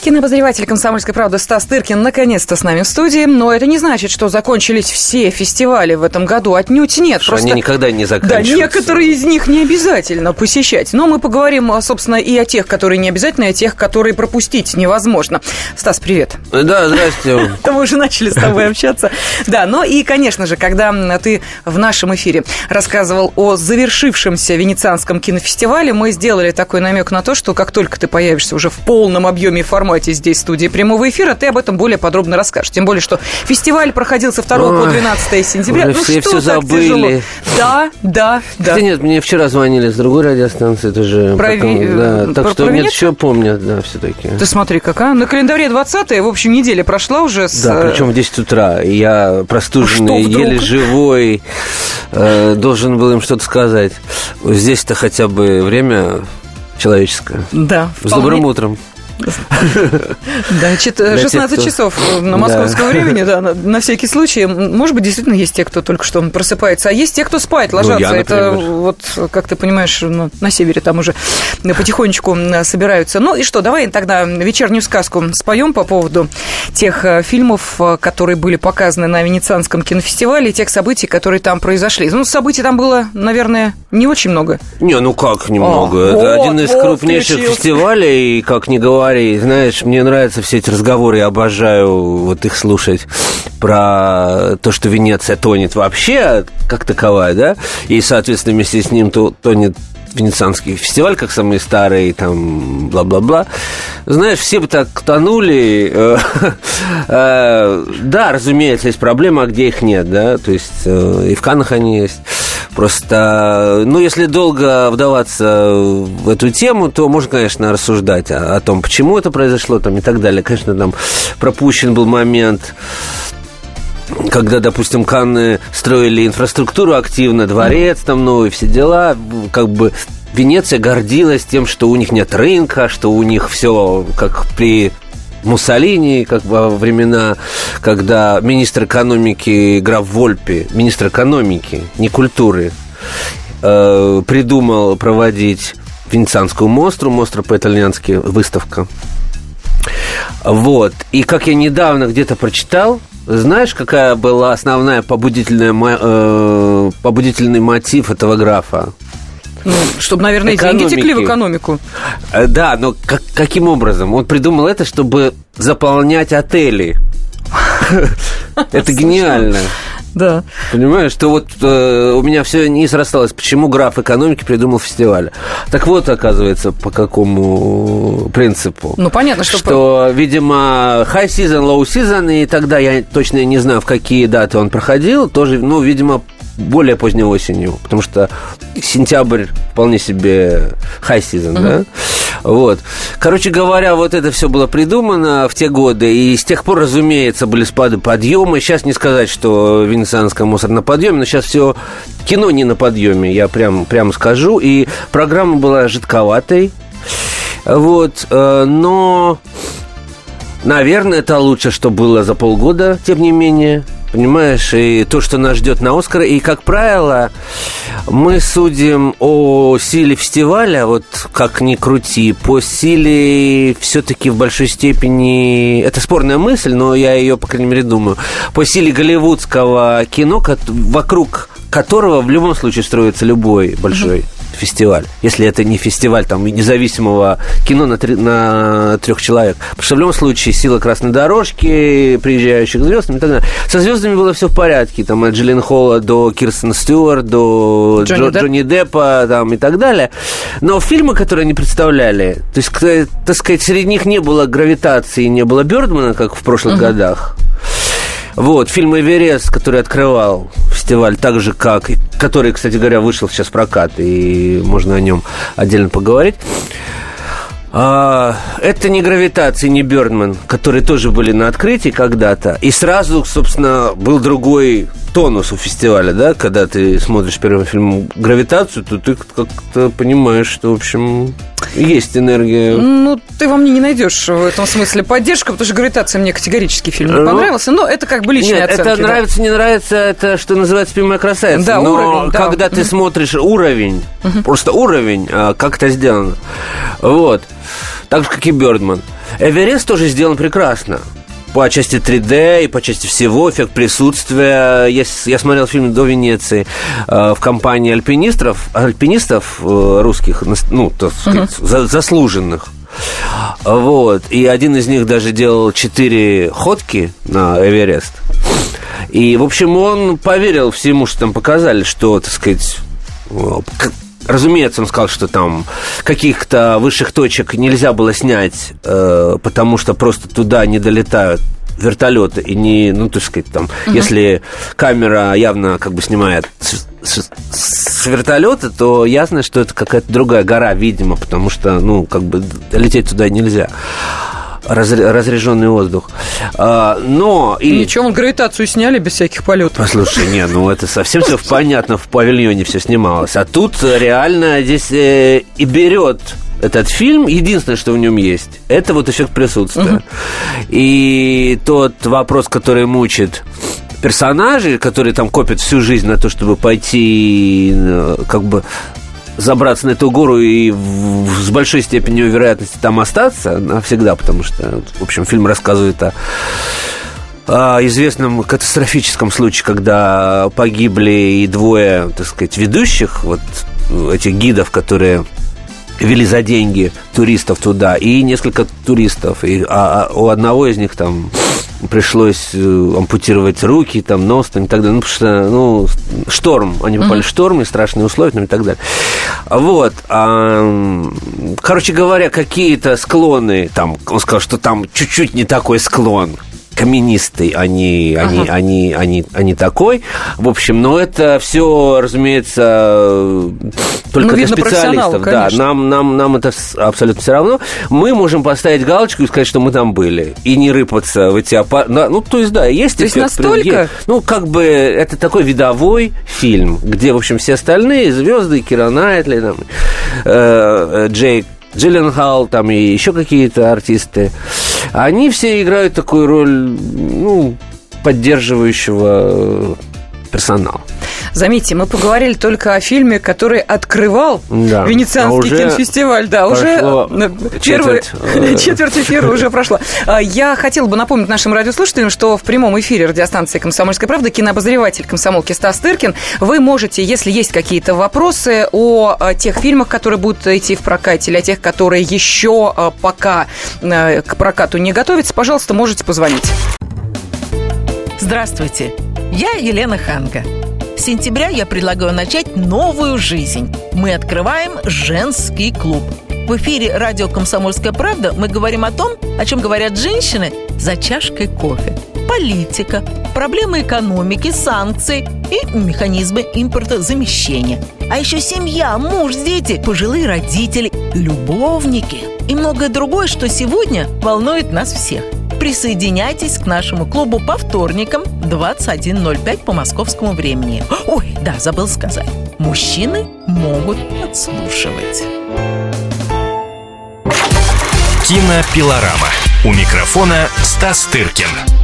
Кинообозреватель «Комсомольской правды» Стас Тыркин наконец-то с нами в студии. Но это не значит, что закончились все фестивали в этом году. Отнюдь нет. Что Просто... Они никогда не заканчиваются. Да, некоторые из них не обязательно посещать. Но мы поговорим, собственно, и о тех, которые не обязательно, и о тех, которые пропустить невозможно. Стас, привет. Да, здрасте. Мы уже начали с тобой общаться. Да, но и, конечно же, когда ты в нашем эфире рассказывал о завершившемся Венецианском кинофестивале, мы сделали такой намек на то, что как только ты появишься уже в полном объеме и формате здесь студии прямого эфира, ты об этом более подробно расскажешь. Тем более, что фестиваль проходил со 2 Ой, по 12 сентября. Ну все, что все забыли. Тяжело? Да, да, да. Хотя нет, мне вчера звонили с другой радиостанции тоже. Про... Потом, да, так про, что про нет, еще помнят, да, все-таки. Ты смотри, какая. На календаре 20 в общем, неделя прошла уже с... Да, причем в 10 утра. Я простуженный, а еле живой, э, должен был им что-то сказать. Здесь-то хотя бы время человеческое. Да. С добрым утром. Значит, 16 часов на московском времени, да, на всякий случай. Может быть, действительно есть те, кто только что просыпается, а есть те, кто спает, ну, ложатся. Это вот, как ты понимаешь, ну, на севере там уже потихонечку собираются. Ну и что, давай тогда вечернюю сказку споем по поводу тех э, фильмов, э, которые были показаны на Венецианском кинофестивале, и тех событий, которые там произошли. Ну, событий там было, наверное, не очень много. Не, ну как немного? Это один из крупнейших фестивалей, как не говоря говори, знаешь, мне нравятся все эти разговоры, я обожаю вот их слушать про то, что Венеция тонет вообще как таковая, да, и, соответственно, вместе с ним то, тонет Венецианский фестиваль, как самый старый, там, бла-бла-бла. Знаешь, все бы так тонули. Э, э, да, разумеется, есть проблема, а где их нет, да, то есть э, и в Каннах они есть. Просто, ну, если долго вдаваться в эту тему, то можно, конечно, рассуждать о, о том, почему это произошло там, и так далее. Конечно, там пропущен был момент когда, допустим, Канны строили инфраструктуру активно, дворец там новый, все дела, как бы Венеция гордилась тем, что у них нет рынка, что у них все как при Муссолини, как во времена, когда министр экономики граф Вольпи, министр экономики, не культуры, э, придумал проводить Венецианскую мостру, мостра по-итальянски, выставка. Вот. И как я недавно где-то прочитал, знаешь, какая была основная побудительная, э, побудительный мотив этого графа? Ну, чтобы, наверное, Экономики. деньги текли в экономику. Э, да, но как, каким образом? Он придумал это, чтобы заполнять отели. Это гениально. Да. Понимаешь, что вот э, у меня все не срасталось, почему граф экономики придумал фестиваль. Так вот, оказывается, по какому принципу. Ну, понятно, что... Что, видимо, high season, low season, и тогда я точно не знаю, в какие даты он проходил, тоже, ну, видимо, более поздней осенью, потому что сентябрь вполне себе high season, uh-huh. да? Вот. Короче говоря, вот это все было придумано в те годы, и с тех пор, разумеется, были спады, подъемы. Сейчас не сказать, что венецианская мусор на подъеме, но сейчас все кино не на подъеме, я прям, прям скажу. И программа была жидковатой, вот, э, но, наверное, это лучше, что было за полгода, тем не менее. Понимаешь, и то, что нас ждет на Оскар. И, как правило, мы судим о силе фестиваля, вот как ни крути, по силе все-таки в большой степени... Это спорная мысль, но я ее, по крайней мере, думаю. По силе голливудского кино, вокруг которого в любом случае строится любой большой фестиваль. Если это не фестиваль там независимого кино на, три, на трех человек. Потому что в любом случае сила красной дорожки, приезжающих звезд и так далее. Со звездами было все в порядке. Там от Джиллин Холла до Кирстен Стюарт, до Джонни, Джо, Депп. Джонни Деппа там, и так далее. Но фильмы, которые они представляли, то есть, так сказать, среди них не было гравитации, не было Бёрдмана, как в прошлых uh-huh. годах. Вот, фильм «Эверест», который открывал фестиваль, так же как... Который, кстати говоря, вышел сейчас в прокат, и можно о нем отдельно поговорить. А, это не гравитация, не Бёрдман, которые тоже были на открытии когда-то. И сразу, собственно, был другой тонус у фестиваля, да, когда ты смотришь первый фильм «Гравитацию», то ты как-то понимаешь, что, в общем, есть энергия. Ну, ты во мне не найдешь в этом смысле поддержку, потому что «Гравитация» мне категорически фильм не ну, понравился, но это как бы личная Нет, оценки. это да. нравится, не нравится, это что называется «Пимая красавица». Да, но уровень, да. когда ты смотришь уровень, просто уровень, а, как это сделано, вот, так же, как и «Бёрдман». «Эверест» тоже сделан прекрасно по части 3D и по части всего, эффект присутствия. Я, я смотрел фильм до Венеции э, в компании альпинистов, альпинистов э, русских, ну, так сказать, uh-huh. за, заслуженных. Вот. И один из них даже делал четыре ходки на Эверест. И, в общем, он поверил всему, что там показали, что, так сказать, Разумеется, он сказал, что там каких-то высших точек нельзя было снять, э, потому что просто туда не долетают вертолеты и не, ну, так сказать, там, угу. если камера явно как бы снимает с, с, с вертолета, то ясно, что это какая-то другая гора, видимо, потому что, ну, как бы лететь туда нельзя разряженный воздух. А, но... И... Ничего, вон гравитацию сняли без всяких полетов. Послушай, не, ну это совсем все понятно, в павильоне все снималось. А тут реально здесь э, и берет этот фильм, единственное, что в нем есть, это вот эффект присутствия. Угу. И тот вопрос, который мучит персонажей, которые там копят всю жизнь на то, чтобы пойти э, как бы забраться на эту гору и в, с большой степенью вероятности там остаться навсегда, потому что, в общем, фильм рассказывает о о известном катастрофическом случае, когда погибли и двое, так сказать, ведущих, вот этих гидов, которые вели за деньги туристов туда, и несколько туристов. И, а, а у одного из них там пришлось э, ампутировать руки, там, нос там, и так далее. Ну, потому что, ну, шторм. Они попали mm-hmm. в шторм и страшные условия там, и так далее. Вот. А, короче говоря, какие-то склоны, там, он сказал, что там чуть-чуть не такой склон каменистый, не, ага. они, они, они, они такой. В общем, но это все, разумеется, только ну, для специалистов. Да, нам, нам, нам это абсолютно все равно. Мы можем поставить галочку и сказать, что мы там были. И не рыпаться в эти аппараты. Ну, то есть, да, есть То есть настолько? Ну, как бы это такой видовой фильм, где, в общем, все остальные звезды, Кира Найтли, там, э, э Джейк Джилленхал, там и еще какие-то артисты, они все играют такую роль, ну, поддерживающего персонала. Заметьте, мы поговорили только о фильме, который открывал да. Венецианский а кинофестиваль. Да, уже э, первый, четверть, э, четверть эфира уже прошла. А, я хотела бы напомнить нашим радиослушателям, что в прямом эфире радиостанции «Комсомольская правда» кинообозреватель комсомолки Стас Тыркин. Вы можете, если есть какие-то вопросы о тех фильмах, которые будут идти в прокате, или о тех, которые еще э, пока к прокату не готовятся, пожалуйста, можете позвонить. Здравствуйте, я Елена Ханга. С сентября я предлагаю начать новую жизнь. Мы открываем женский клуб. В эфире радио «Комсомольская правда» мы говорим о том, о чем говорят женщины за чашкой кофе. Политика, проблемы экономики, санкции и механизмы импортозамещения. А еще семья, муж, дети, пожилые родители, любовники и многое другое, что сегодня волнует нас всех – Присоединяйтесь к нашему клубу по вторникам 21.05 по московскому времени. Ой, да, забыл сказать. Мужчины могут подслушивать. Кинопилорама. У микрофона Стас Тыркин.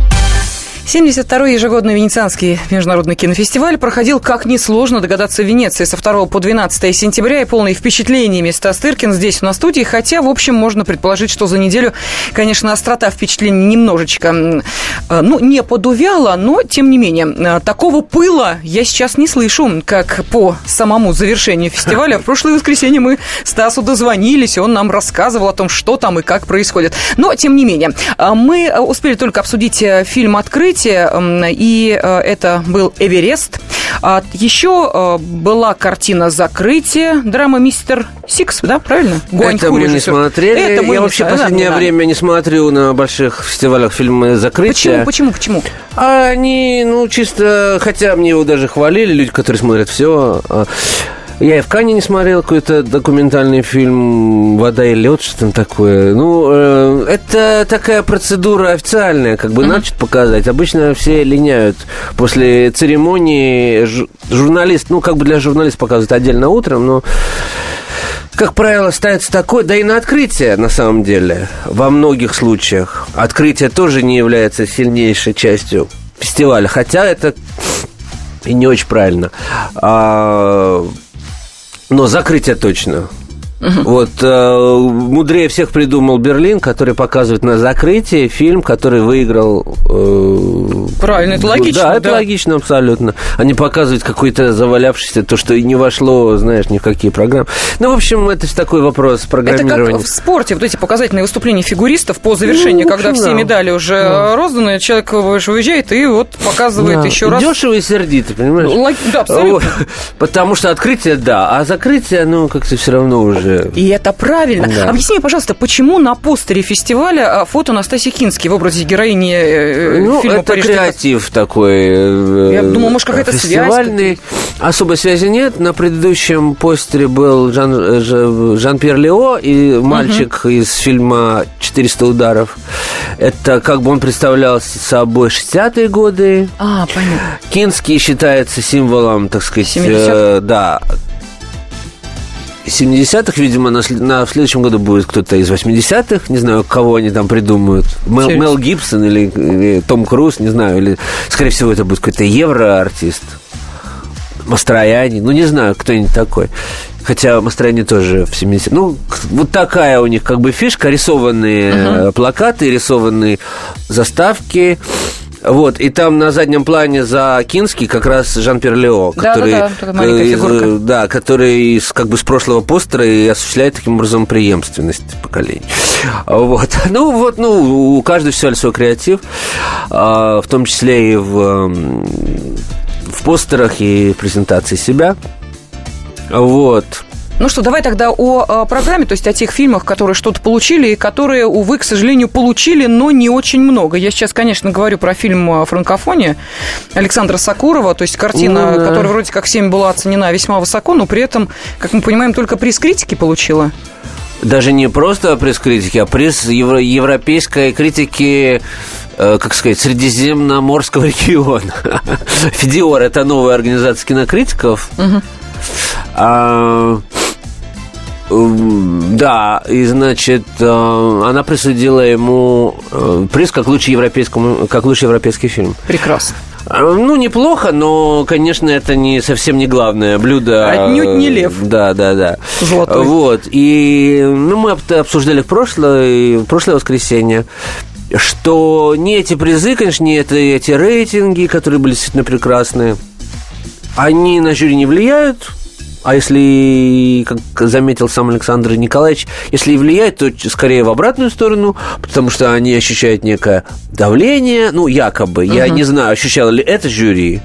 72-й ежегодный Венецианский международный кинофестиваль проходил, как несложно догадаться, в Венеции со 2 по 12 сентября и полный впечатлениями Стас Тыркин здесь на студии, хотя, в общем, можно предположить, что за неделю, конечно, острота впечатлений немножечко, э, ну, не подувяла, но, тем не менее, э, такого пыла я сейчас не слышу, как по самому завершению фестиваля. В прошлое воскресенье мы Стасу дозвонились, и он нам рассказывал о том, что там и как происходит. Но, тем не менее, э, мы успели только обсудить фильм «Открыть», открытие, и э, это был Эверест. А еще э, была картина «Закрытие», драма «Мистер Сикс», да, правильно? Гуань это мы не смотрели. Это мы Я не вообще в последнее да, время не смотрю на больших фестивалях фильмы «Закрытие». Почему, почему, почему? Они, ну, чисто, хотя мне его даже хвалили, люди, которые смотрят все, а, Я и в Кане не смотрел какой-то документальный фильм «Вода и лед», что там такое. Ну, э, это такая процедура официальная, как бы mm-hmm. что показать. Обычно все линяют после церемонии. Ж, журналист, ну, как бы для журналиста показывают отдельно утром, но как правило, ставится такое, да и на открытие, на самом деле, во многих случаях. Открытие тоже не является сильнейшей частью фестиваля, хотя это и не очень правильно. А, но закрытие точно. Угу. Вот э, мудрее всех придумал Берлин, который показывает на закрытии фильм, который выиграл. Э, Правильно, это логично. Да, это да. логично абсолютно. Они показывают какой-то завалявшийся, то, что не вошло, знаешь, ни в какие программы. Ну, в общем, это такой вопрос программирования. Это как в спорте, вот эти показательные выступления фигуристов по завершению, ну, общем, когда все да. медали уже да. розданы, человек уезжает и вот показывает да. еще раз. Дешево и сердито, понимаешь? Лог... Да, абсолютно. Потому что открытие, да, а закрытие, ну, как-то все равно уже и это правильно. Да. Объясни мне, пожалуйста, почему на постере фестиваля а, фото Настасьи Кински в образе героини э, ну, фильма это «Париж креатив такой. Э, Я думаю, может, какая-то фестивальный. связь. Особой связи нет. На предыдущем постере был Жан, э, Жан-Пьер Лео и мальчик угу. из фильма «400 ударов». Это как бы он представлял собой 60-е годы. А, понятно. Кинский считается символом, так сказать, э, да, 70-х, видимо, на, на, в следующем году будет кто-то из 80-х, не знаю, кого они там придумают. Мел, Мел Гибсон или, или Том Круз, не знаю, или, скорее всего, это будет какой-то евроартист. Мастрояне, ну, не знаю, кто-нибудь такой. Хотя Мастрояне тоже в 70 Ну, вот такая у них как бы фишка, рисованные uh-huh. плакаты, рисованные заставки. Вот, и там на заднем плане за Кинский как раз Жан-Пьер Лео, который, да, да, да, из, да, который из, как бы с прошлого постера и осуществляет таким образом преемственность поколений. Вот. Ну, вот, ну, у каждого все свой креатив, а, в том числе и в, в постерах и в презентации себя. Вот. Ну что, давай тогда о, программе, то есть о тех фильмах, которые что-то получили и которые, увы, к сожалению, получили, но не очень много. Я сейчас, конечно, говорю про фильм «Франкофония» Александра Сакурова, то есть картина, ну, да. которая вроде как всеми была оценена весьма высоко, но при этом, как мы понимаем, только приз критики получила. Даже не просто приз критики, а приз евро- европейской критики э, как сказать, Средиземноморского региона. Фидиор – это новая организация кинокритиков. Угу. А, да, и значит, э, она присудила ему э, приз как лучший, европейскому, как лучший европейский фильм. Прекрасно. А, ну, неплохо, но, конечно, это не совсем не главное блюдо. Отнюдь не лев. Да, да, да. Золотой. Вот. И ну, мы обсуждали в прошлое, в прошлое воскресенье что не эти призы, конечно, не это, эти рейтинги, которые были действительно прекрасные, они на жюри не влияют, а если, как заметил сам Александр Николаевич, если и влияет, то скорее в обратную сторону, потому что они ощущают некое давление, ну, якобы. Uh-huh. Я не знаю, ощущало ли это жюри.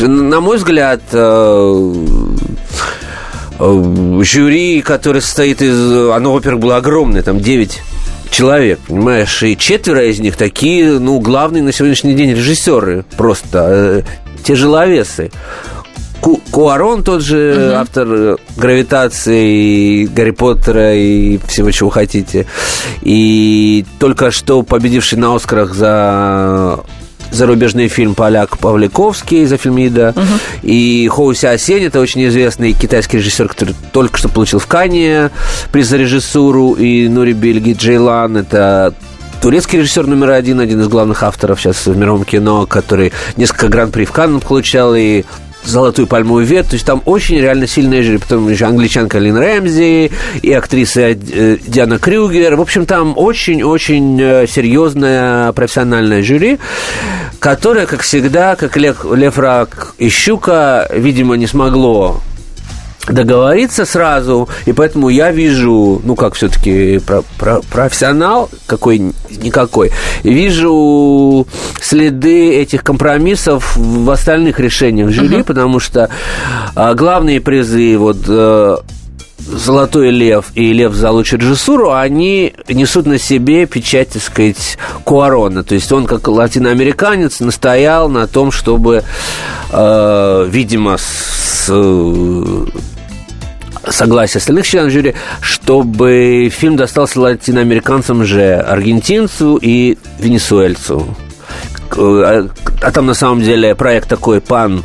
На мой взгляд, э, э, жюри, которое состоит из... Оно, во-первых, было огромное, там 9 человек, понимаешь, и четверо из них такие, ну, главные на сегодняшний день режиссеры, просто э, тяжеловесы. Ку Куарон тот же угу. автор э, гравитации, Гарри Поттера и всего, чего хотите. И только что победивший на Оскарах за зарубежный фильм поляк Павликовский за фильм «Еда». Угу. И Хоуси Асень, это очень известный китайский режиссер, который только что получил в Кане приз за режиссуру. И Нури Бельги Джейлан, это турецкий режиссер номер один, один из главных авторов сейчас в мировом кино, который несколько гран-при в Каннах получал и золотую пальмовую ветвь. То есть там очень реально сильная жюри. Потом еще англичанка Лин Рэмзи и актриса э, Диана Крюгер. В общем, там очень-очень э, серьезное профессиональное жюри, которое, как всегда, как Лев, Лев Рак и Щука, видимо, не смогло договориться сразу, и поэтому я вижу, ну как все-таки про, про, профессионал какой-никакой, вижу следы этих компромиссов в остальных решениях жюри, uh-huh. потому что а, главные призы вот э, Золотой лев и лев за режиссуру, они несут на себе печать, так сказать, Куарона. То есть он, как латиноамериканец, настоял на том, чтобы, э, видимо, с согласие остальных членов жюри, чтобы фильм достался латиноамериканцам же, аргентинцу и венесуэльцу. А, а там на самом деле проект такой пан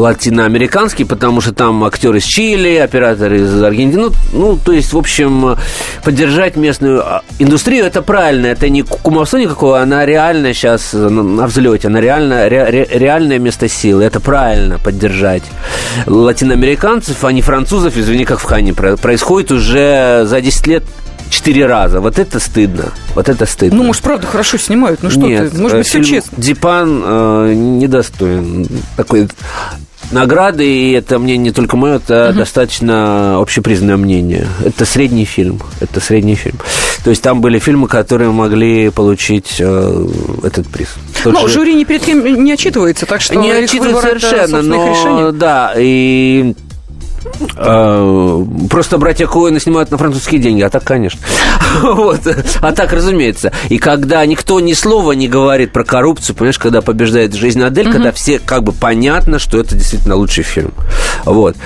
латиноамериканский, потому что там актеры из Чили, операторы из Аргентины. Ну, ну, то есть, в общем, поддержать местную а, индустрию это правильно. Это не кумовство никакого, она реально сейчас на взлете, она реально, ре, реальное место силы. Это правильно поддержать латиноамериканцев, а не французов, извини, как в Хане происходит уже за 10 лет четыре раза. Вот это стыдно. Вот это стыдно. Ну, может, правда, хорошо снимают. Ну, что Нет, ты? Может быть, все честно. Дипан э, недостоин такой награды, и это мнение не только мое, это угу. достаточно общепризнанное мнение. Это средний фильм. Это средний фильм. То есть там были фильмы, которые могли получить э, этот приз. Тот но же... жюри ни перед кем не отчитывается, так что не отчитывается совершенно, но решений. да, и Э, просто братья Коэны снимают на французские деньги, а так, конечно. вот. А так, разумеется. И когда никто ни слова не говорит про коррупцию, понимаешь, когда побеждает жизнь Адель, угу. когда все как бы понятно, что это действительно лучший фильм. Вот.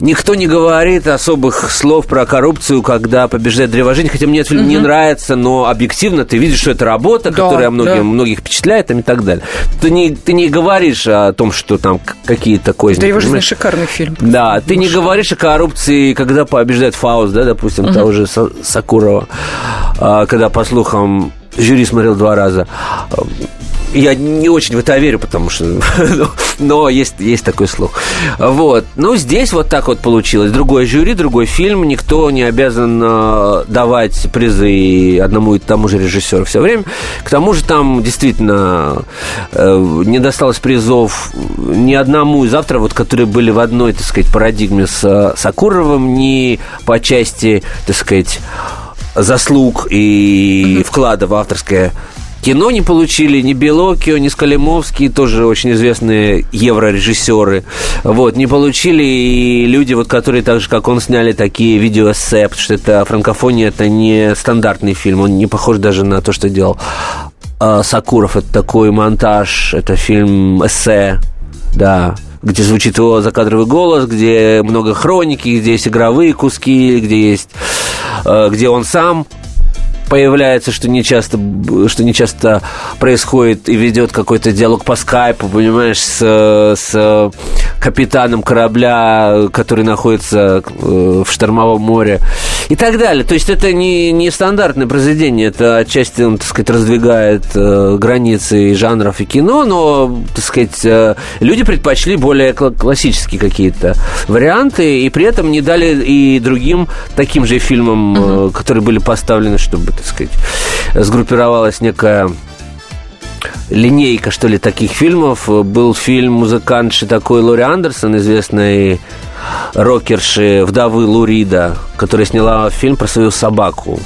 Никто не говорит особых слов про коррупцию, когда побеждает древо жизни, хотя мне этот фильм угу. не нравится, но объективно ты видишь, что это работа, да, которая многим, да. многих впечатляет и так далее. Ты не, ты не говоришь о том, что там какие-то козни. Древо жизни шикарный фильм. Да, ты не говоришь о коррупции, когда побеждает Фауст, да, допустим, угу. того же Сакурова, а, когда, по слухам, жюри смотрел два раза. Я не очень в это верю, потому что... но есть, есть такой слух. Вот. Ну, здесь вот так вот получилось. Другое жюри, другой фильм. Никто не обязан э, давать призы одному и тому же режиссеру все время. К тому же там действительно э, не досталось призов ни одному из авторов, вот, которые были в одной, так сказать, парадигме с Сакуровым, ни по части, так сказать, заслуг и вклада в авторское кино не получили ни Белокио, ни Скалимовский, тоже очень известные еврорежиссеры. Вот, не получили и люди, вот, которые так же, как он, сняли такие видеоэссе, потому что это франкофония, это не стандартный фильм, он не похож даже на то, что делал а, Сакуров. Это такой монтаж, это фильм эссе, да, где звучит его закадровый голос, где много хроники, где есть игровые куски, где есть, а, где он сам появляется, что не часто, что не часто происходит и ведет какой-то диалог по скайпу, понимаешь, с, с капитаном корабля, который находится э, в штормовом море и так далее. То есть это не, не стандартное произведение, это отчасти, он, так сказать, раздвигает э, границы жанров и кино, но, так сказать, э, люди предпочли более классические какие-то варианты и при этом не дали и другим таким же фильмам, uh-huh. которые были поставлены, чтобы так сказать, сгруппировалась некая линейка, что ли, таких фильмов. Был фильм музыкантши такой Лори Андерсон, известной рокерши вдовы Лурида, которая сняла фильм про свою собаку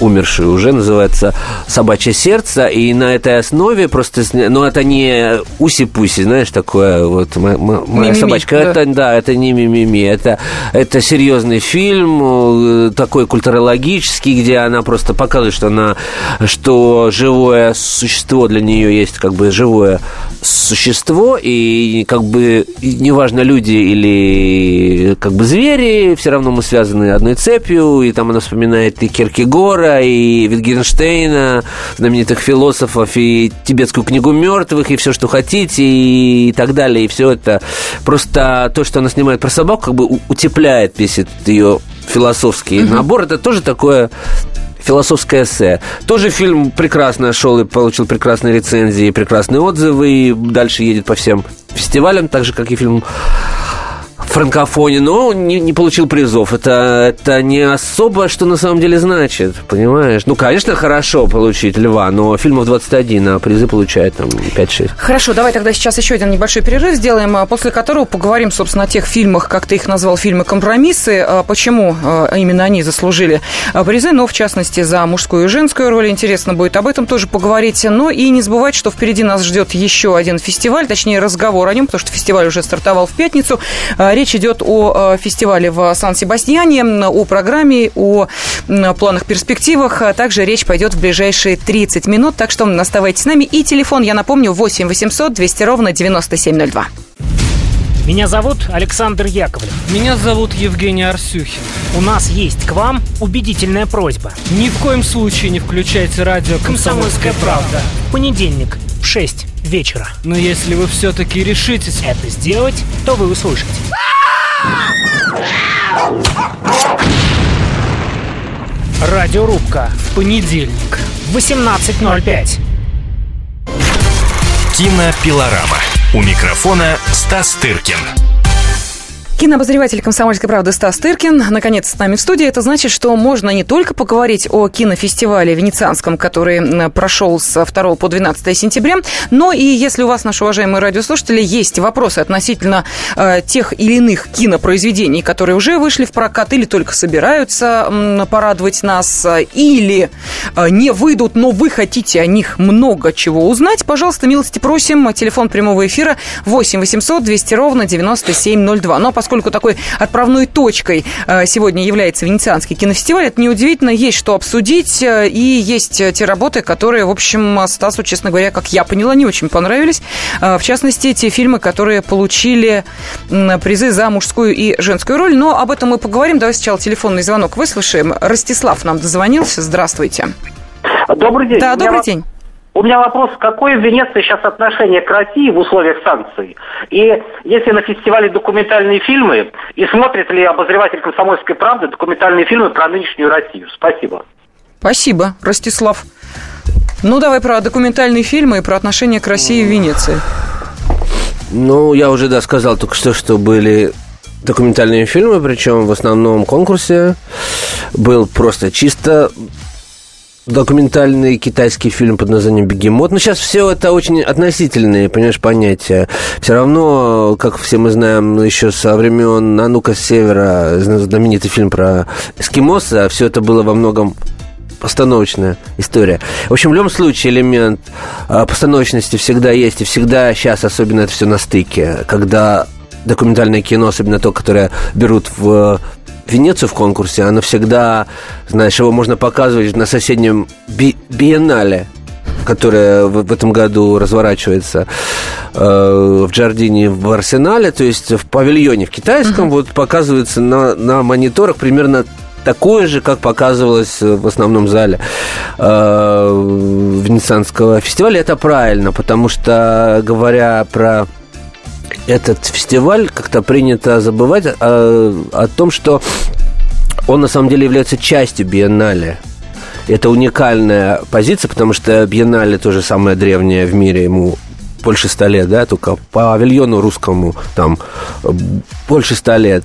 умерший уже, называется «Собачье сердце», и на этой основе просто... Ну, это не уси-пуси, знаешь, такое вот моя, моя собачка. Да. Это, да, это не мимими, это, это серьезный фильм, э, такой культурологический, где она просто показывает, что она, что живое существо для нее есть как бы живое существо, и как бы неважно, люди или как бы звери, все равно мы связаны одной цепью, и там она вспоминает и Киркегора, Гитлера, и Витгенштейна, знаменитых философов, и тибетскую книгу мертвых, и все, что хотите, и так далее, и все это. Просто то, что она снимает про собаку, как бы утепляет весь этот ее философский угу. набор. Это тоже такое философское эссе. Тоже фильм прекрасно шел и получил прекрасные рецензии, прекрасные отзывы, и дальше едет по всем фестивалям, так же, как и фильм франкофоне, но не, не получил призов. Это, это не особо, что на самом деле значит, понимаешь? Ну, конечно, хорошо получить льва, но фильмов 21, а призы получает там 5-6. Хорошо, давай тогда сейчас еще один небольшой перерыв сделаем, а после которого поговорим, собственно, о тех фильмах, как ты их назвал, фильмы «Компромиссы», а почему а, именно они заслужили призы, но, в частности, за мужскую и женскую роль. Интересно будет об этом тоже поговорить. Но и не забывать, что впереди нас ждет еще один фестиваль, точнее, разговор о нем, потому что фестиваль уже стартовал в пятницу. Речь идет о э, фестивале в Сан-Себастьяне, о программе, о планах, перспективах. А также речь пойдет в ближайшие 30 минут, так что оставайтесь с нами. И телефон, я напомню, 8 800 200 ровно 9702. Меня зовут Александр Яковлев. Меня зовут Евгений Арсюхин. У нас есть к вам убедительная просьба. Ни в коем случае не включайте радио «Комсомольская правда». В понедельник в 6 вечера. Но если вы все-таки решитесь это сделать, то вы услышите. Радиорубка. В понедельник. 18.05. Кинопилорама. У микрофона Стас Тыркин. Кинообозреватель «Комсомольской правды» Стас Тыркин наконец с нами в студии. Это значит, что можно не только поговорить о кинофестивале венецианском, который прошел с 2 по 12 сентября, но и если у вас, наши уважаемые радиослушатели, есть вопросы относительно э, тех или иных кинопроизведений, которые уже вышли в прокат или только собираются э, порадовать нас, или э, не выйдут, но вы хотите о них много чего узнать, пожалуйста, милости просим. Телефон прямого эфира 8 800 200 ровно 9702. Но такой отправной точкой э, сегодня является Венецианский кинофестиваль, это неудивительно, есть что обсудить, э, и есть те работы, которые, в общем, Стасу, честно говоря, как я поняла, не очень понравились. Э, в частности, те фильмы, которые получили призы за мужскую и женскую роль. Но об этом мы поговорим. Давай сначала телефонный звонок выслушаем. Ростислав нам дозвонился. Здравствуйте. Добрый день. Да, добрый день. У меня вопрос, какое в Венеции сейчас отношение к России в условиях санкций? И если на фестивале документальные фильмы, и смотрит ли обозреватель «Комсомольской правды» документальные фильмы про нынешнюю Россию? Спасибо. Спасибо, Ростислав. Ну, давай про документальные фильмы и про отношение к России в Венеции. Ну, я уже, да, сказал только что, что были документальные фильмы, причем в основном конкурсе был просто чисто документальный китайский фильм под названием «Бегемот». Ну, сейчас все это очень относительные, понимаешь, понятия. Все равно, как все мы знаем, еще со времен «Нанука с севера», знаменитый фильм про эскимоса, все это было во многом постановочная история. В общем, в любом случае элемент а, постановочности всегда есть, и всегда сейчас особенно это все на стыке, когда документальное кино, особенно то, которое берут в Венецию в конкурсе, она всегда, знаешь, его можно показывать на соседнем би биеннале, которая в, этом году разворачивается э, в Джардине в Арсенале, то есть в павильоне в китайском, uh-huh. вот показывается на, на мониторах примерно такое же, как показывалось в основном зале э, Венецианского фестиваля. Это правильно, потому что, говоря про этот фестиваль как-то принято забывать о, а, о том, что он на самом деле является частью биеннале. Это уникальная позиция, потому что биеннале тоже самое древнее в мире, ему больше ста лет, да, только по павильону русскому там больше ста лет.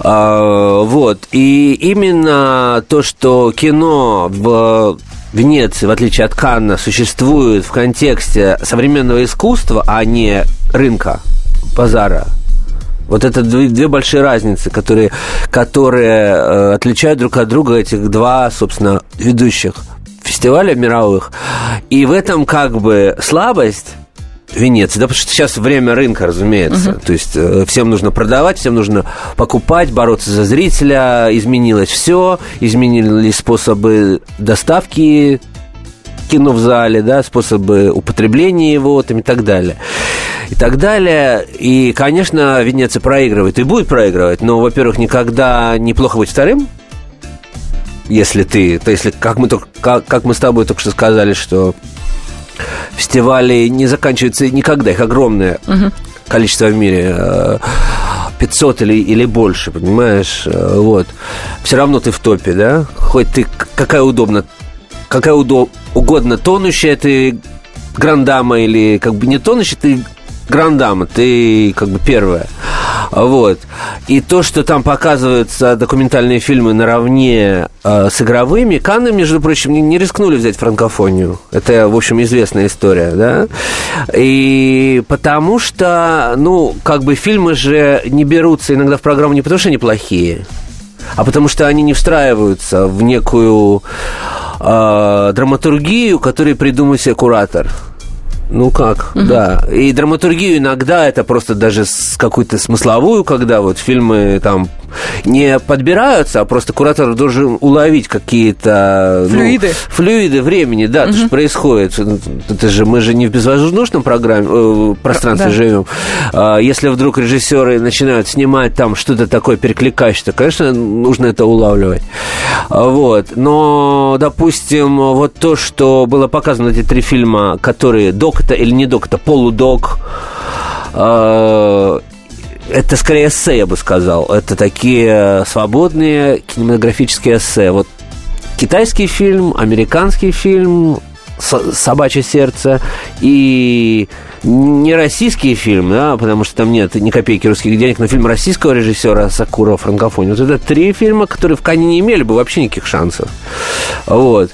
А, вот. И именно то, что кино в Венеции, в отличие от Канна, существует в контексте современного искусства, а не рынка, базара. Вот это две, две большие разницы, которые, которые э, отличают друг от друга этих два, собственно, ведущих фестиваля мировых. И в этом как бы слабость Венеции, да, потому что сейчас время рынка, разумеется. Uh-huh. То есть э, всем нужно продавать, всем нужно покупать, бороться за зрителя. Изменилось все, изменились способы доставки кино в зале, да, способы употребления его там, и так далее. И так далее. И, конечно, Венеция проигрывает и будет проигрывать, но, во-первых, никогда неплохо быть вторым, если ты, то если, как мы, только, как, как мы с тобой только что сказали, что фестивали не заканчиваются никогда, их огромное угу. количество в мире. 500 э, или, или больше, понимаешь? Э, вот. Все равно ты в топе, да? Хоть ты какая удобно, какая удо, угодно тонущая ты грандама или как бы не тонущая, ты грандама, ты как бы первая. Вот. И то, что там показываются документальные фильмы наравне э, с игровыми, Канны, между прочим, не, не рискнули взять франкофонию. Это, в общем, известная история, да? И потому что, ну, как бы фильмы же не берутся иногда в программу не потому, что они плохие, а потому что они не встраиваются в некую э, драматургию, которую придумал себе куратор Ну как, угу. да. И драматургию иногда это просто даже с какую-то смысловую, когда вот фильмы там не подбираются, а просто куратор должен уловить какие-то... Флюиды. Ну, флюиды времени, да, угу. то, что происходит. Это же, мы же не в безвоздушном программе, э, пространстве да. живем. А, если вдруг режиссеры начинают снимать там что-то такое перекликающее, то, конечно, нужно это улавливать. А, вот. Но, допустим, вот то, что было показано, эти три фильма, которые док это или не док, это полудок, а, это скорее эссе, я бы сказал. Это такие свободные кинематографические эссе. Вот китайский фильм, американский фильм, «Собачье сердце» и не российский фильм, да, потому что там нет ни копейки русских денег, но фильм российского режиссера Сакура «Франкофония». Вот это три фильма, которые в Кане не имели бы вообще никаких шансов. Вот.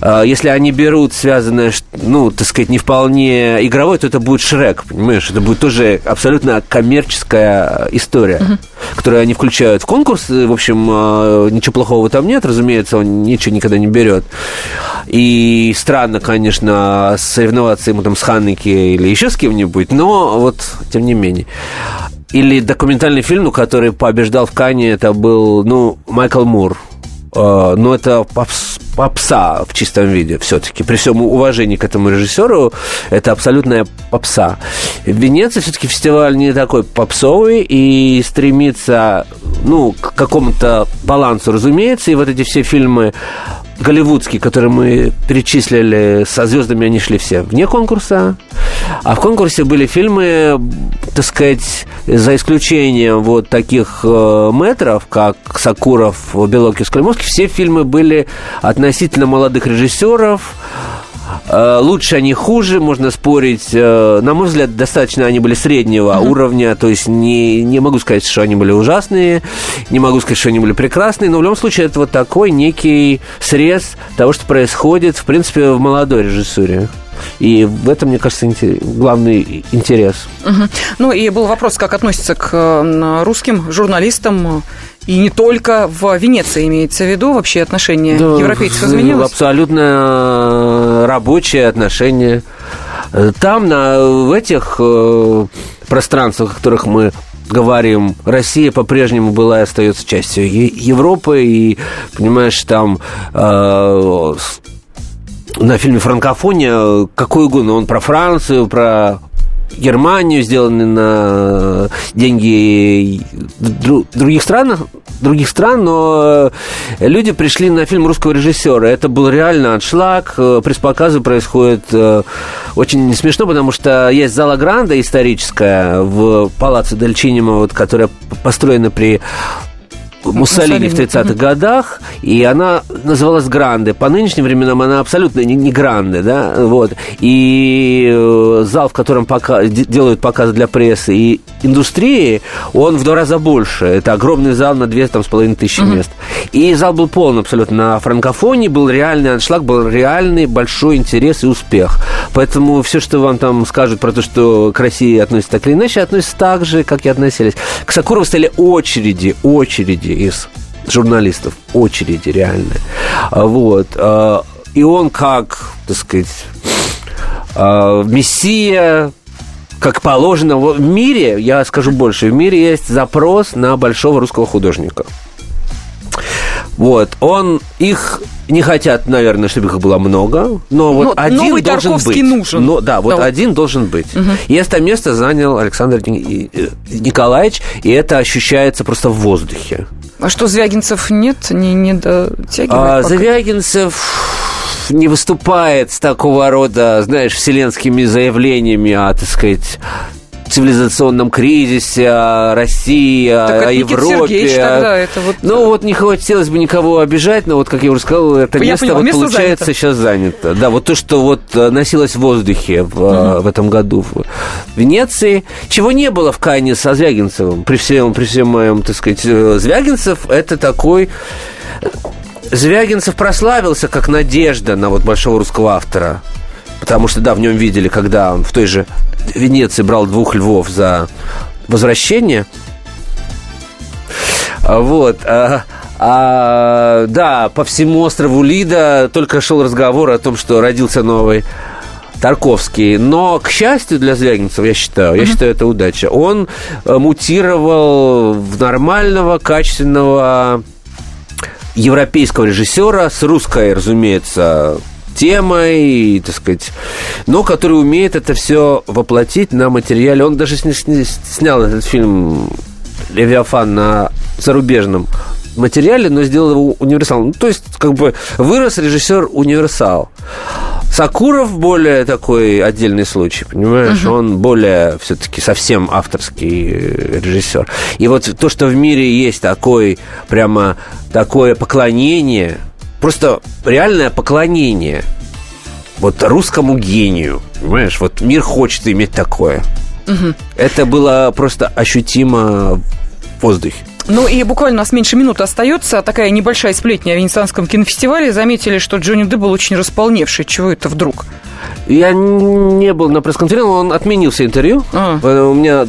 А, если они берут связанное, ну, так сказать, не вполне игровое, то это будет Шрек, понимаешь? Это будет тоже абсолютно коммерческая история, uh-huh. которую они включают в конкурс. В общем, а, ничего плохого там нет, разумеется, он ничего никогда не берет. И странно, конечно, соревноваться ему там с Ханнеки или еще с кем-нибудь, но вот, тем не менее. Или документальный фильм, ну, который побеждал в Кане, это был, ну, Майкл Мур – но это попс, попса в чистом виде все-таки. При всем уважении к этому режиссеру, это абсолютная попса. В Венеции все-таки фестиваль не такой попсовый и стремится ну, к какому-то балансу, разумеется. И вот эти все фильмы голливудские, которые мы перечислили, со звездами они шли все вне конкурса. А в конкурсе были фильмы, так сказать, за исключением вот таких э, метров, как Сакуров, Белок и Скальмовский, все фильмы были относительно молодых режиссеров, лучше они хуже, можно спорить. Э, на мой взгляд, достаточно они были среднего uh-huh. уровня, то есть не, не могу сказать, что они были ужасные, не могу сказать, что они были прекрасные, но в любом случае это вот такой некий срез того, что происходит, в принципе, в молодой режиссуре. И в этом, мне кажется, главный интерес. Угу. Ну и был вопрос, как относится к русским журналистам и не только в Венеции имеется в виду вообще отношение да, европейцев изменилось? Абсолютно э, рабочие отношения. Там, на, в этих э, пространствах, о которых мы говорим, Россия по-прежнему была и остается частью Европы, и, понимаешь, там э, на фильме «Франкофония» какой угодно, он про Францию, про Германию, сделаны на деньги других стран, других стран, но люди пришли на фильм русского режиссера. Это был реально аншлаг. Пресс-показы происходят э, очень смешно, потому что есть зала Гранда историческая в Палаццо Дель Чинимо, вот, которая построена при Муссолини, в 30-х годах, и она называлась Гранде. По нынешним временам она абсолютно не, не Гранде, да, вот. И э, зал, в котором пока, делают показы для прессы и индустрии, он в два раза больше. Это огромный зал на две там, с половиной тысячи угу. мест. И зал был полон абсолютно. На франкофоне был реальный аншлаг, был реальный большой интерес и успех. Поэтому все, что вам там скажут про то, что к России относятся так или иначе, относятся так же, как и относились. К Сакурову стояли очереди, очереди из журналистов, очереди реальные. А, вот. А, и он как, так сказать, а, мессия, как положено в мире, я скажу больше, в мире есть запрос на большого русского художника. Вот, он их не хотят, наверное, чтобы их было много, но вот но один новый должен Тарковский быть. нужен. Но, да, вот да. один должен быть. Угу. И это место занял Александр Николаевич, и это ощущается просто в воздухе. А что, Звягинцев нет? Не, не дотягивает? А, Звягинцев не выступает с такого рода, знаешь, вселенскими заявлениями, а, так сказать, цивилизационном кризисе, о России, так о Европе. тогда это вот... Ну, вот не хотелось бы никого обижать, но вот, как я уже сказал, это я место, поняла, вот, место получается занято. сейчас занято. Да, вот то, что вот э, носилось в воздухе в, угу. в этом году в Венеции, чего не было в Кане со Звягинцевым, при всем, при всем моем, так сказать, э, Звягинцев это такой... Звягинцев прославился как надежда на вот большого русского автора. Потому что, да, в нем видели, когда он в той же Венеции брал двух львов за возвращение. А, вот. А, а, да, по всему острову Лида только шел разговор о том, что родился новый Тарковский. Но, к счастью для Звягинцева, я считаю, я считаю, это удача, он э, мутировал в нормального, качественного европейского режиссера с русской, разумеется, темой, так сказать, но который умеет это все воплотить на материале. Он даже снял этот фильм «Левиафан» на зарубежном материале, но сделал его универсал. Ну, то есть, как бы, вырос режиссер универсал. Сакуров более такой отдельный случай, понимаешь? Угу. Он более все-таки совсем авторский режиссер. И вот то, что в мире есть такой, прямо такое поклонение просто реальное поклонение вот русскому гению. Понимаешь, вот мир хочет иметь такое. Угу. Это было просто ощутимо в воздухе. Ну и буквально у нас меньше минуты остается. Такая небольшая сплетня о Венецианском кинофестивале. Заметили, что Джонни Депп был очень располневший. Чего это вдруг? Я не был на пресс-конференции, он отменил все интервью. А. У меня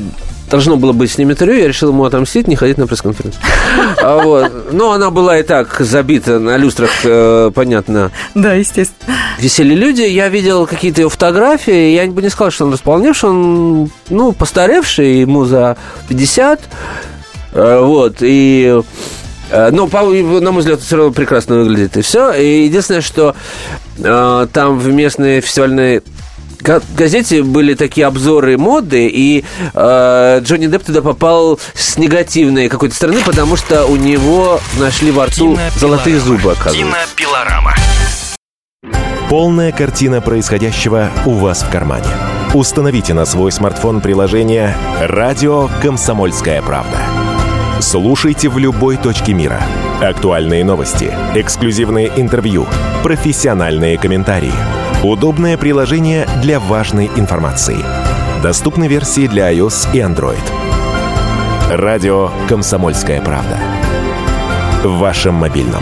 должно было быть с ним интервью, я решил ему отомстить, не ходить на пресс-конференцию. А вот. Но она была и так забита на люстрах, э, понятно. Да, естественно. Висели люди, я видел какие-то его фотографии, я бы не сказал, что он располневший, он, ну, постаревший, ему за 50, э, вот, и... Э, но, на мой взгляд, все равно прекрасно выглядит, и все. И единственное, что там в местной фестивальной газете были такие обзоры моды, и э, Джонни Депп туда попал с негативной какой-то стороны, потому что у него нашли во рту золотые зубы, оказывается. Кинопилорама. Полная картина происходящего у вас в кармане. Установите на свой смартфон приложение «Радио Комсомольская правда». Слушайте в любой точке мира. Актуальные новости, эксклюзивные интервью, профессиональные комментарии – Удобное приложение для важной информации. Доступны версии для iOS и Android. Радио «Комсомольская правда». В вашем мобильном.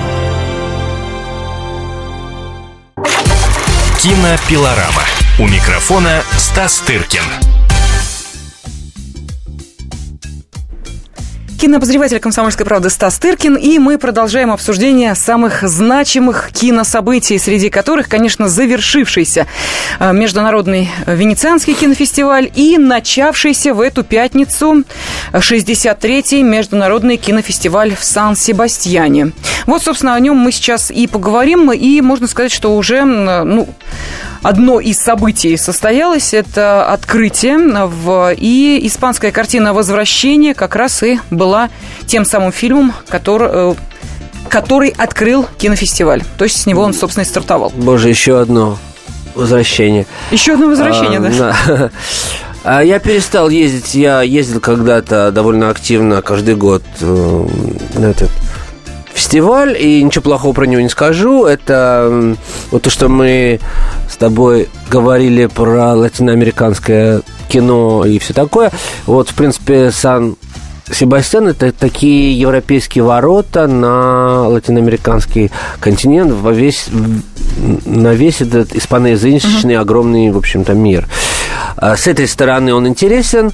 Кинопилорама. У микрофона Стас Тыркин. Кинообозреватель «Комсомольской правды» Стас Тыркин. И мы продолжаем обсуждение самых значимых кинособытий, среди которых, конечно, завершившийся э, Международный Венецианский кинофестиваль и начавшийся в эту пятницу 63-й Международный кинофестиваль в Сан-Себастьяне. Вот, собственно, о нем мы сейчас и поговорим. И можно сказать, что уже, ну, одно из событий состоялось. Это открытие. В... И испанская картина «Возвращение» как раз и была тем самым фильмом, который э, который открыл кинофестиваль. То есть с него он, собственно, и стартовал. Боже, еще одно возвращение. Еще одно возвращение, а, да. да. А я перестал ездить. Я ездил когда-то довольно активно каждый год э, на этот фестиваль, и ничего плохого про него не скажу. Это вот то, что мы с тобой говорили про латиноамериканское кино и все такое. Вот, в принципе, Сан Себастьян – это такие европейские ворота на латиноамериканский континент во весь, на весь этот испаноязычный uh-huh. огромный, в общем-то, мир. А с этой стороны он интересен.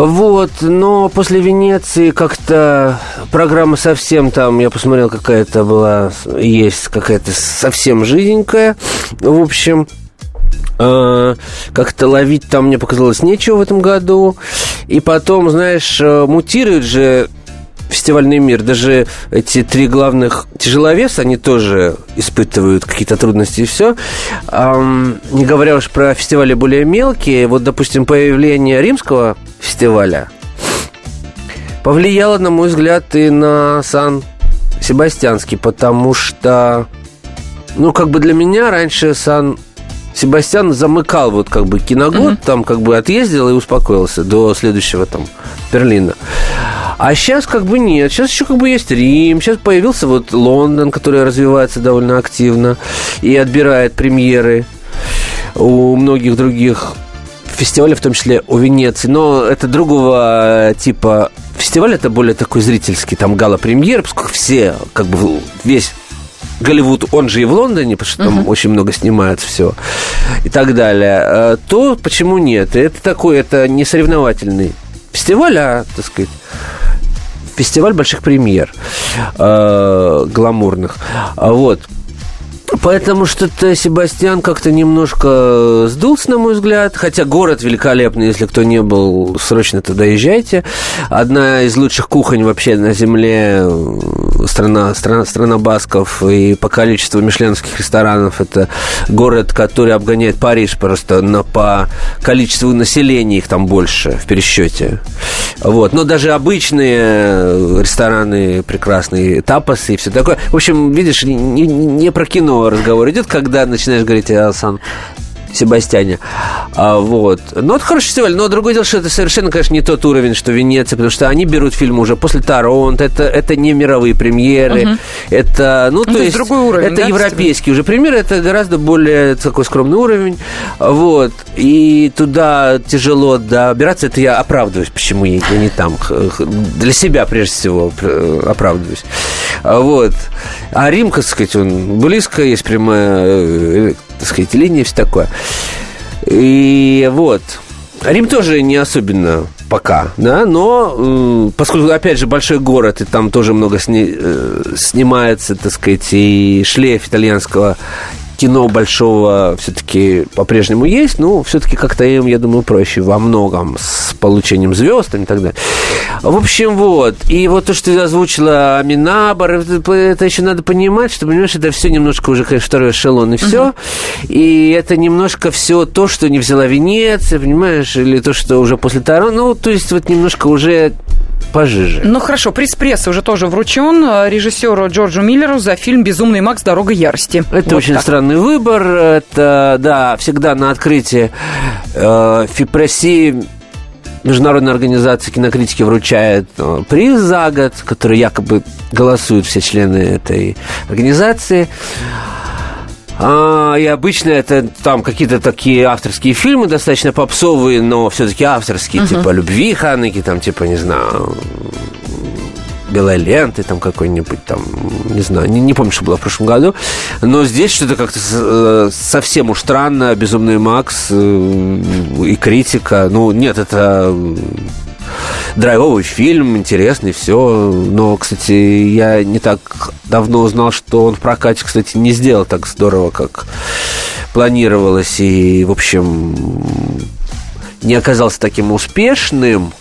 Вот, но после Венеции как-то программа совсем там, я посмотрел, какая-то была, есть какая-то совсем жиденькая. В общем, э, как-то ловить там мне показалось нечего в этом году. И потом, знаешь, э, мутирует же фестивальный мир. Даже эти три главных тяжеловеса, они тоже испытывают какие-то трудности и все. Эм, не говоря уж про фестивали более мелкие. Вот, допустим, появление римского фестиваля повлияло, на мой взгляд, и на Сан-Себастьянский, потому что, ну, как бы для меня раньше Сан Себастьян замыкал вот как бы киногод, mm-hmm. там как бы отъездил и успокоился до следующего там Берлина. А сейчас как бы нет. Сейчас еще как бы есть Рим. Сейчас появился вот Лондон, который развивается довольно активно и отбирает премьеры у многих других фестивалей, в том числе у Венеции. Но это другого типа фестиваль, это более такой зрительский, там гала-премьер, поскольку все, как бы весь Голливуд, он же и в Лондоне, потому что там uh-huh. очень много снимают все и так далее, э, то почему нет? Это такой, это не соревновательный фестиваль, а, так сказать, фестиваль больших премьер э, гламурных. Вот. Поэтому что-то Себастьян как-то немножко сдулся, на мой взгляд. Хотя город великолепный, если кто не был, срочно туда езжайте. Одна из лучших кухонь вообще на земле, страна, страна, страна басков. И по количеству мишленских ресторанов это город, который обгоняет Париж просто на, по количеству населения их там больше в пересчете. Вот. Но даже обычные рестораны прекрасные, тапасы и все такое. В общем, видишь, не, не про кино разговор идет, когда начинаешь говорить о Сан Себастьяне. А, вот. Ну, это хороший фестиваль, но другое дело, что это совершенно, конечно, не тот уровень, что Венеция, потому что они берут фильмы уже после Торонто, это, это не мировые премьеры, угу. это, ну, то, то есть, другой уровень, это да, европейский уже премьеры, это гораздо более такой скромный уровень, вот, и туда тяжело добираться, это я оправдываюсь, почему я, я не там, для себя, прежде всего, оправдываюсь, вот. А Рим, так сказать, он близко, есть прямая, э, так сказать, линия, все такое. И вот. Рим тоже не особенно пока, да, но э, поскольку, опять же, большой город, и там тоже много сни, э, снимается, так сказать, и шлейф итальянского кино большого все-таки по-прежнему есть, но все-таки как-то им, я думаю, проще во многом с получением звезд и так далее. В общем, вот. И вот то, что ты озвучила Аминабар, это, это еще надо понимать, что, понимаешь, это все немножко уже, конечно, второй эшелон, и все. Uh-huh. И это немножко все то, что не взяла Венеция, понимаешь, или то, что уже после Таро. Ну, то есть вот немножко уже пожиже. Ну хорошо, приз прессы уже тоже вручен э, режиссеру Джорджу Миллеру за фильм «Безумный Макс. Дорога ярости». Это вот очень так. Странный выбор. Это, да, всегда на открытии э, ФИПРОСИ Международная организация кинокритики вручает э, приз за год, который якобы голосуют все члены этой организации. А, и обычно это там какие-то такие авторские фильмы, достаточно попсовые, но все-таки авторские, uh-huh. типа «Любви» Ханеки, там, типа, не знаю, белой ленты там какой-нибудь там, не знаю, не, не помню, что было в прошлом году. Но здесь что-то как-то э, совсем уж странно. Безумный Макс э, и критика. Ну, нет, это драйвовый фильм, интересный, все. Но, кстати, я не так давно узнал, что он в прокате, кстати, не сделал так здорово, как планировалось. И, в общем, не оказался таким успешным.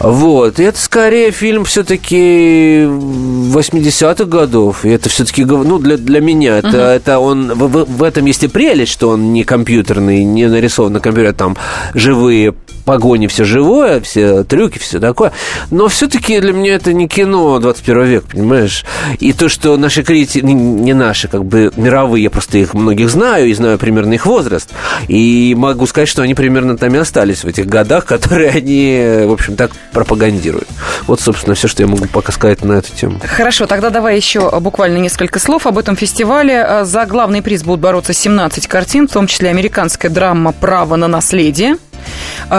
Вот. И это скорее фильм все-таки 80-х годов. И это все-таки, ну, для, для меня, это, uh-huh. это он, в, в этом есть и прелесть, что он не компьютерный, не нарисован на компьютере, а там живые погони, все живое, все трюки, все такое. Но все-таки для меня это не кино 21 век, понимаешь? И то, что наши критики, не наши, как бы мировые, я просто их многих знаю и знаю примерно их возраст. И могу сказать, что они примерно там и остались в этих годах, которые они, в общем, так пропагандируют. Вот, собственно, все, что я могу пока сказать на эту тему. Хорошо, тогда давай еще буквально несколько слов об этом фестивале. За главный приз будут бороться 17 картин, в том числе американская драма «Право на наследие», а,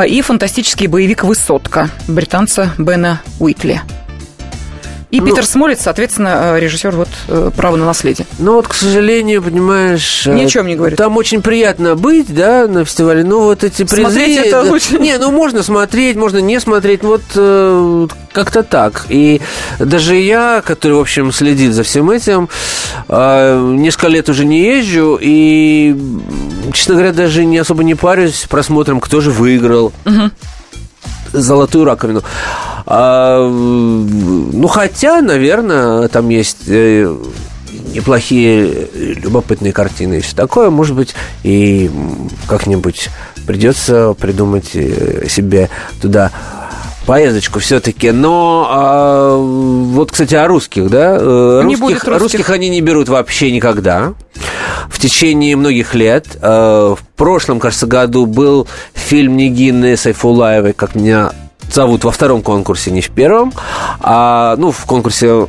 и фантастический боевик «Высотка» британца Бена Уитли. И ну, Питер Смолец, соответственно, э, режиссер вот э, «Право на наследие». Ну вот, к сожалению, понимаешь... Ни о чем не говорит. Там очень приятно быть, да, на фестивале. Ну вот эти призы... Смотреть это да, лучше. Не, ну можно смотреть, можно не смотреть. Вот э, как-то так. И даже я, который, в общем, следит за всем этим, э, несколько лет уже не езжу. И, честно говоря, даже не особо не парюсь просмотром, кто же выиграл. Угу золотую раковину. А, ну, хотя, наверное, там есть э, неплохие, любопытные картины и все такое. Может быть, и как-нибудь придется придумать э, себе туда поездочку все-таки. Но а, вот, кстати, о русских, да? Э, не русских, русских. русских они не берут вообще никогда. В течение многих лет. В прошлом, кажется, году был фильм Нигины Сайфулаевой, как меня зовут во втором конкурсе, не в первом. А, ну, в конкурсе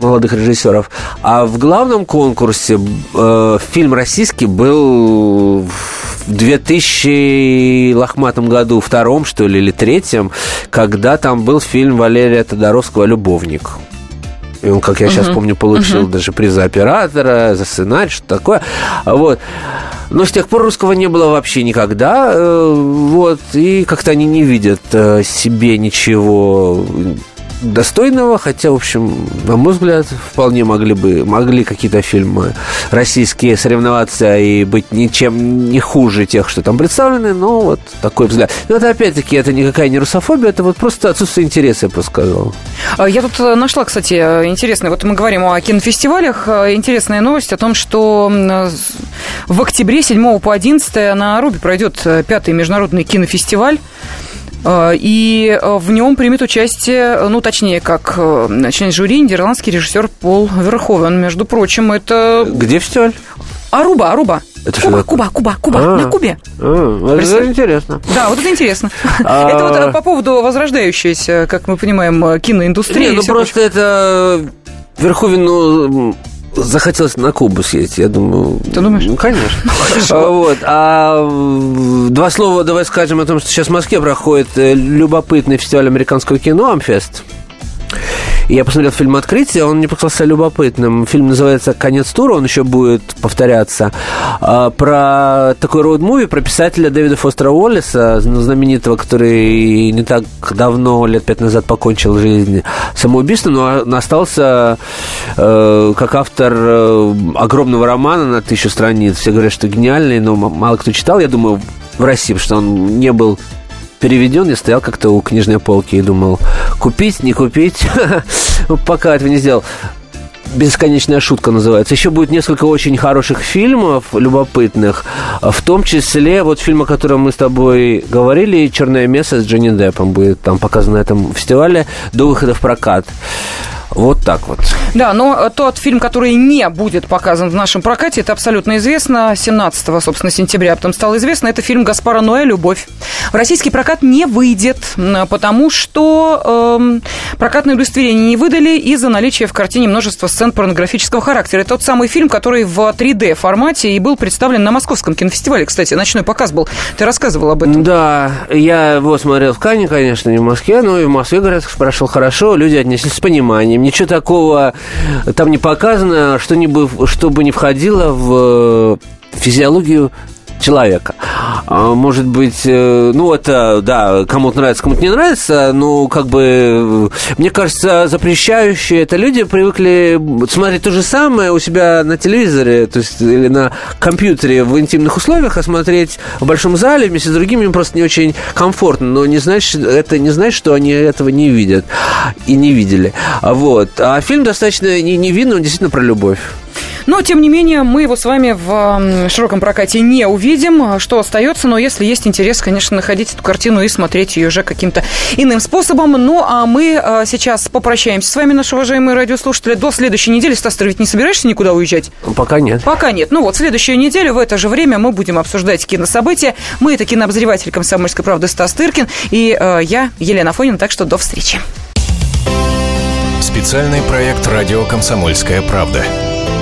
молодых режиссеров. А в главном конкурсе э, фильм российский был в 2000 лохматом году, втором, что ли, или третьем, когда там был фильм Валерия Тодоровского «Любовник». И он, как я uh-huh. сейчас помню, получил uh-huh. даже приз за оператора, за сценарий, что такое. Вот. Но с тех пор русского не было вообще никогда. Э, вот. И как-то они не видят э, себе ничего достойного, хотя, в общем, на мой взгляд, вполне могли бы, могли какие-то фильмы российские соревноваться и быть ничем не хуже тех, что там представлены, но вот такой взгляд. Но это, опять-таки, это никакая не русофобия, это вот просто отсутствие интереса, я бы сказал. А, я тут э, нашла, кстати, интересное, вот мы говорим о кинофестивалях, э, интересная новость о том, что в октябре 7 по 11 на Руби пройдет э, пятый международный кинофестиваль. Э, и э, в нем примет участие, ну, точнее, как член жюри, нидерландский режиссер Пол Верховен. Между прочим, это... Где фестиваль? Аруба, Аруба. Это Куба, Куба, Куба, Куба, а, на Кубе. А, это интересно. Да, вот это интересно. А... Это вот по поводу возрождающейся, как мы понимаем, киноиндустрии. Ну просто это Верховен, ну, захотелось на Кубу съездить, я думаю. Ты думаешь? Ну, конечно. Хорошо. Вот. А два слова давай скажем о том, что сейчас в Москве проходит э, любопытный фестиваль американского кино «Амфест». Я посмотрел фильм «Открытие», он мне показался любопытным. Фильм называется «Конец тура», он еще будет повторяться. А, про такой роуд-муви, про писателя Дэвида Фостера Уоллеса, знаменитого, который не так давно, лет пять назад, покончил жизнь самоубийством, но остался э, как автор э, огромного романа на тысячу страниц. Все говорят, что гениальный, но мало кто читал, я думаю, в России, потому что он не был переведен, я стоял как-то у книжной полки и думал, купить, не купить, пока этого не сделал. Бесконечная шутка называется. Еще будет несколько очень хороших фильмов, любопытных. В том числе вот фильм, о котором мы с тобой говорили, «Черное место» с Джонни Деппом будет там показан на этом фестивале до выхода в прокат. Вот так вот. Да, но тот фильм, который не будет показан в нашем прокате, это абсолютно известно. 17, собственно, сентября об этом стало известно. Это фильм Гаспара Ноэ «Любовь». В российский прокат не выйдет, потому что э, прокатное удостоверение не выдали из-за наличия в картине множества сцен порнографического характера. Это тот самый фильм, который в 3D формате и был представлен на Московском кинофестивале. Кстати, ночной показ был. Ты рассказывал об этом. Да, я его смотрел в Кане, конечно, не в Москве, но и в Москве, говорят, прошел хорошо. Люди отнеслись с пониманием ничего такого там не показано, что-нибудь, чтобы не входило в физиологию человека. А, может быть, э, ну, это, да, кому-то нравится, кому-то не нравится, но, как бы, мне кажется, запрещающие это люди привыкли смотреть то же самое у себя на телевизоре, то есть, или на компьютере в интимных условиях, а смотреть в большом зале вместе с другими им просто не очень комфортно, но не значит, это не значит, что они этого не видят и не видели. Вот. А фильм достаточно невинный, он действительно про любовь. Но, тем не менее, мы его с вами в широком прокате не увидим. Что остается? Но если есть интерес, конечно, находить эту картину и смотреть ее уже каким-то иным способом. Ну, а мы а, сейчас попрощаемся с вами, наши уважаемые радиослушатели. До следующей недели. Стас, ты ведь не собираешься никуда уезжать? Пока нет. Пока нет. Ну вот, следующую неделю в это же время мы будем обсуждать кинособытия. Мы это кинообозреватель «Комсомольской правды» Стас Тыркин и э, я, Елена Фонина. Так что до встречи. Специальный проект «Радио Комсомольская правда»